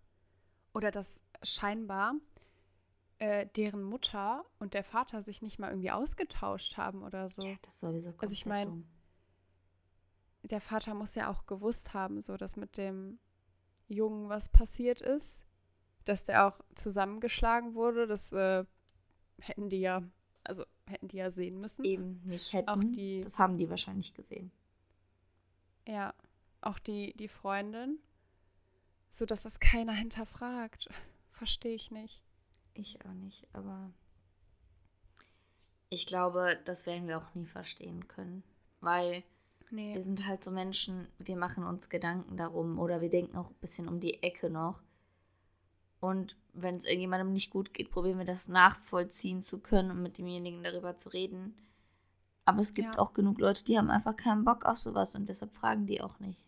Speaker 2: Oder das scheinbar äh, deren Mutter und der Vater sich nicht mal irgendwie ausgetauscht haben oder so.
Speaker 1: Ja, das sowieso
Speaker 2: Also ich meine, der Vater muss ja auch gewusst haben, so dass mit dem Jungen was passiert ist, dass der auch zusammengeschlagen wurde. Das äh, hätten die ja, also hätten die ja sehen müssen.
Speaker 1: Eben nicht hätten. Auch die, das haben die wahrscheinlich gesehen.
Speaker 2: Ja, auch die, die Freundin so dass es keiner hinterfragt. Verstehe ich nicht.
Speaker 1: Ich auch nicht, aber ich glaube, das werden wir auch nie verstehen können, weil nee. wir sind halt so Menschen, wir machen uns Gedanken darum oder wir denken auch ein bisschen um die Ecke noch. Und wenn es irgendjemandem nicht gut geht, probieren wir das nachvollziehen zu können und mit demjenigen darüber zu reden. Aber es gibt ja. auch genug Leute, die haben einfach keinen Bock auf sowas und deshalb fragen die auch nicht.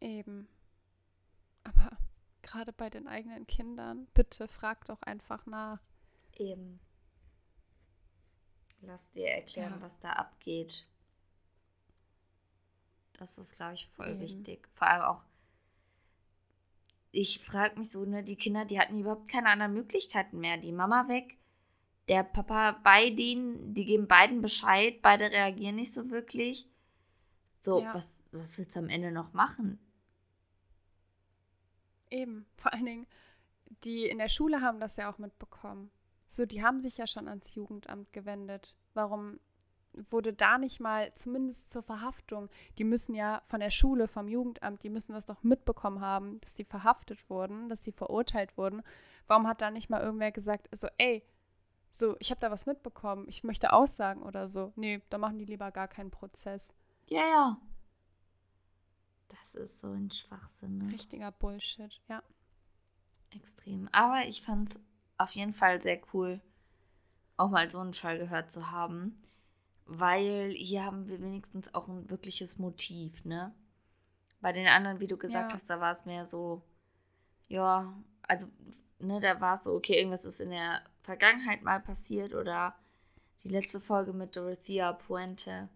Speaker 2: Eben. Aber gerade bei den eigenen Kindern, bitte frag doch einfach nach.
Speaker 1: Eben. Lass dir erklären, ja. was da abgeht. Das ist, glaube ich, voll Eben. wichtig. Vor allem auch, ich frage mich so, ne, die Kinder, die hatten überhaupt keine anderen Möglichkeiten mehr. Die Mama weg, der Papa bei denen, die geben beiden Bescheid, beide reagieren nicht so wirklich. So, ja. was, was willst du am Ende noch machen?
Speaker 2: Eben, vor allen Dingen, die in der Schule haben das ja auch mitbekommen. So, die haben sich ja schon ans Jugendamt gewendet. Warum wurde da nicht mal, zumindest zur Verhaftung, die müssen ja von der Schule, vom Jugendamt, die müssen das doch mitbekommen haben, dass die verhaftet wurden, dass sie verurteilt wurden. Warum hat da nicht mal irgendwer gesagt, so, ey, so, ich habe da was mitbekommen, ich möchte aussagen oder so. Nee, da machen die lieber gar keinen Prozess.
Speaker 1: Ja, ja. Das ist so ein Schwachsinn. Ne?
Speaker 2: Richtiger Bullshit, ja.
Speaker 1: Extrem. Aber ich fand es auf jeden Fall sehr cool, auch mal so einen Fall gehört zu haben. Weil hier haben wir wenigstens auch ein wirkliches Motiv, ne? Bei den anderen, wie du gesagt ja. hast, da war es mehr so, ja, also, ne, da war es so, okay, irgendwas ist in der Vergangenheit mal passiert oder die letzte Folge mit Dorothea Puente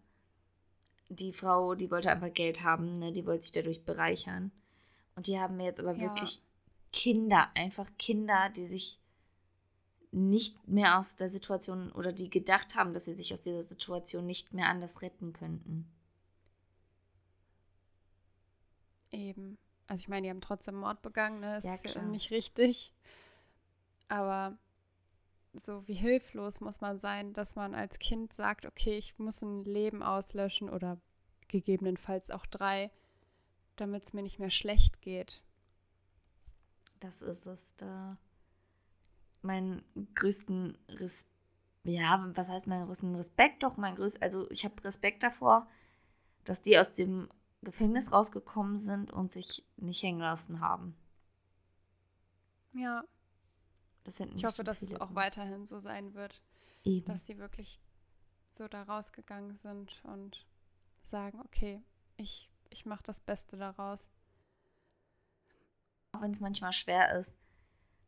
Speaker 1: die Frau, die wollte einfach Geld haben, ne? die wollte sich dadurch bereichern. Und die haben mir jetzt aber ja. wirklich Kinder, einfach Kinder, die sich nicht mehr aus der Situation oder die gedacht haben, dass sie sich aus dieser Situation nicht mehr anders retten könnten.
Speaker 2: Eben. Also ich meine, die haben trotzdem Mord begangen, ne? Das ja, ist ja nicht richtig. Aber so wie hilflos muss man sein, dass man als Kind sagt, okay, ich muss ein Leben auslöschen oder gegebenenfalls auch drei, damit es mir nicht mehr schlecht geht.
Speaker 1: Das ist es da. Mein größten Respekt, ja, was heißt mein größten Respekt? Doch, mein größter, also ich habe Respekt davor, dass die aus dem Gefängnis rausgekommen sind und sich nicht hängen lassen haben.
Speaker 2: Ja, ich hoffe, dass es auch weiterhin so sein wird. Eben. Dass die wirklich so da rausgegangen sind und sagen, okay, ich, ich mache das Beste daraus.
Speaker 1: Auch wenn es manchmal schwer ist,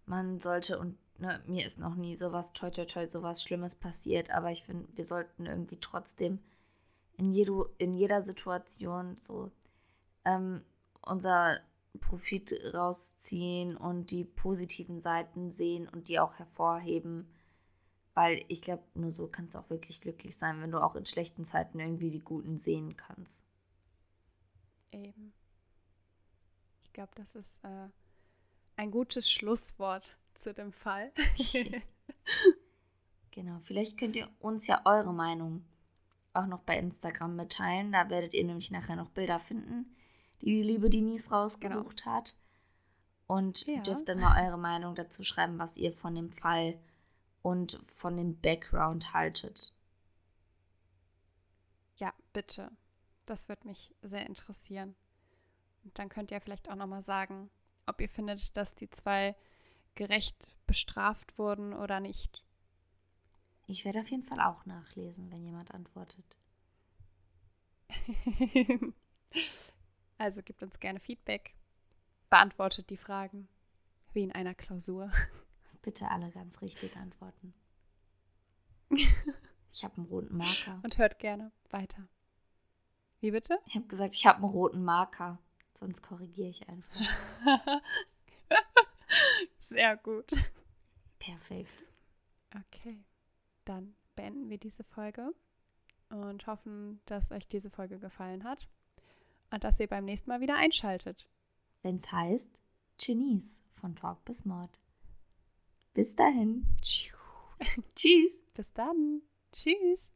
Speaker 1: man sollte, und ne, mir ist noch nie sowas, toi, toi, toi, sowas Schlimmes passiert, aber ich finde, wir sollten irgendwie trotzdem in, jedo, in jeder Situation so ähm, unser Profit rausziehen und die positiven Seiten sehen und die auch hervorheben. Weil ich glaube, nur so kannst du auch wirklich glücklich sein, wenn du auch in schlechten Zeiten irgendwie die guten sehen kannst.
Speaker 2: Eben. Ich glaube, das ist äh, ein gutes Schlusswort zu dem Fall.
Speaker 1: genau, vielleicht könnt ihr uns ja eure Meinung auch noch bei Instagram mitteilen. Da werdet ihr nämlich nachher noch Bilder finden die die liebe Denise rausgesucht genau. hat. Und ja. dürft dann mal eure Meinung dazu schreiben, was ihr von dem Fall und von dem Background haltet.
Speaker 2: Ja, bitte. Das würde mich sehr interessieren. Und dann könnt ihr vielleicht auch nochmal sagen, ob ihr findet, dass die zwei gerecht bestraft wurden oder nicht.
Speaker 1: Ich werde auf jeden Fall auch nachlesen, wenn jemand antwortet.
Speaker 2: Also gebt uns gerne Feedback, beantwortet die Fragen wie in einer Klausur.
Speaker 1: Bitte alle ganz richtig antworten. Ich habe einen roten Marker.
Speaker 2: Und hört gerne weiter. Wie bitte?
Speaker 1: Ich habe gesagt, ich habe einen roten Marker. Sonst korrigiere ich einfach.
Speaker 2: Sehr gut.
Speaker 1: Perfekt.
Speaker 2: Okay. Dann beenden wir diese Folge und hoffen, dass euch diese Folge gefallen hat und dass ihr beim nächsten Mal wieder einschaltet.
Speaker 1: Wenn es heißt Genies von Talk bis Mord. Bis dahin.
Speaker 2: Tschüss. Bis dann. Tschüss.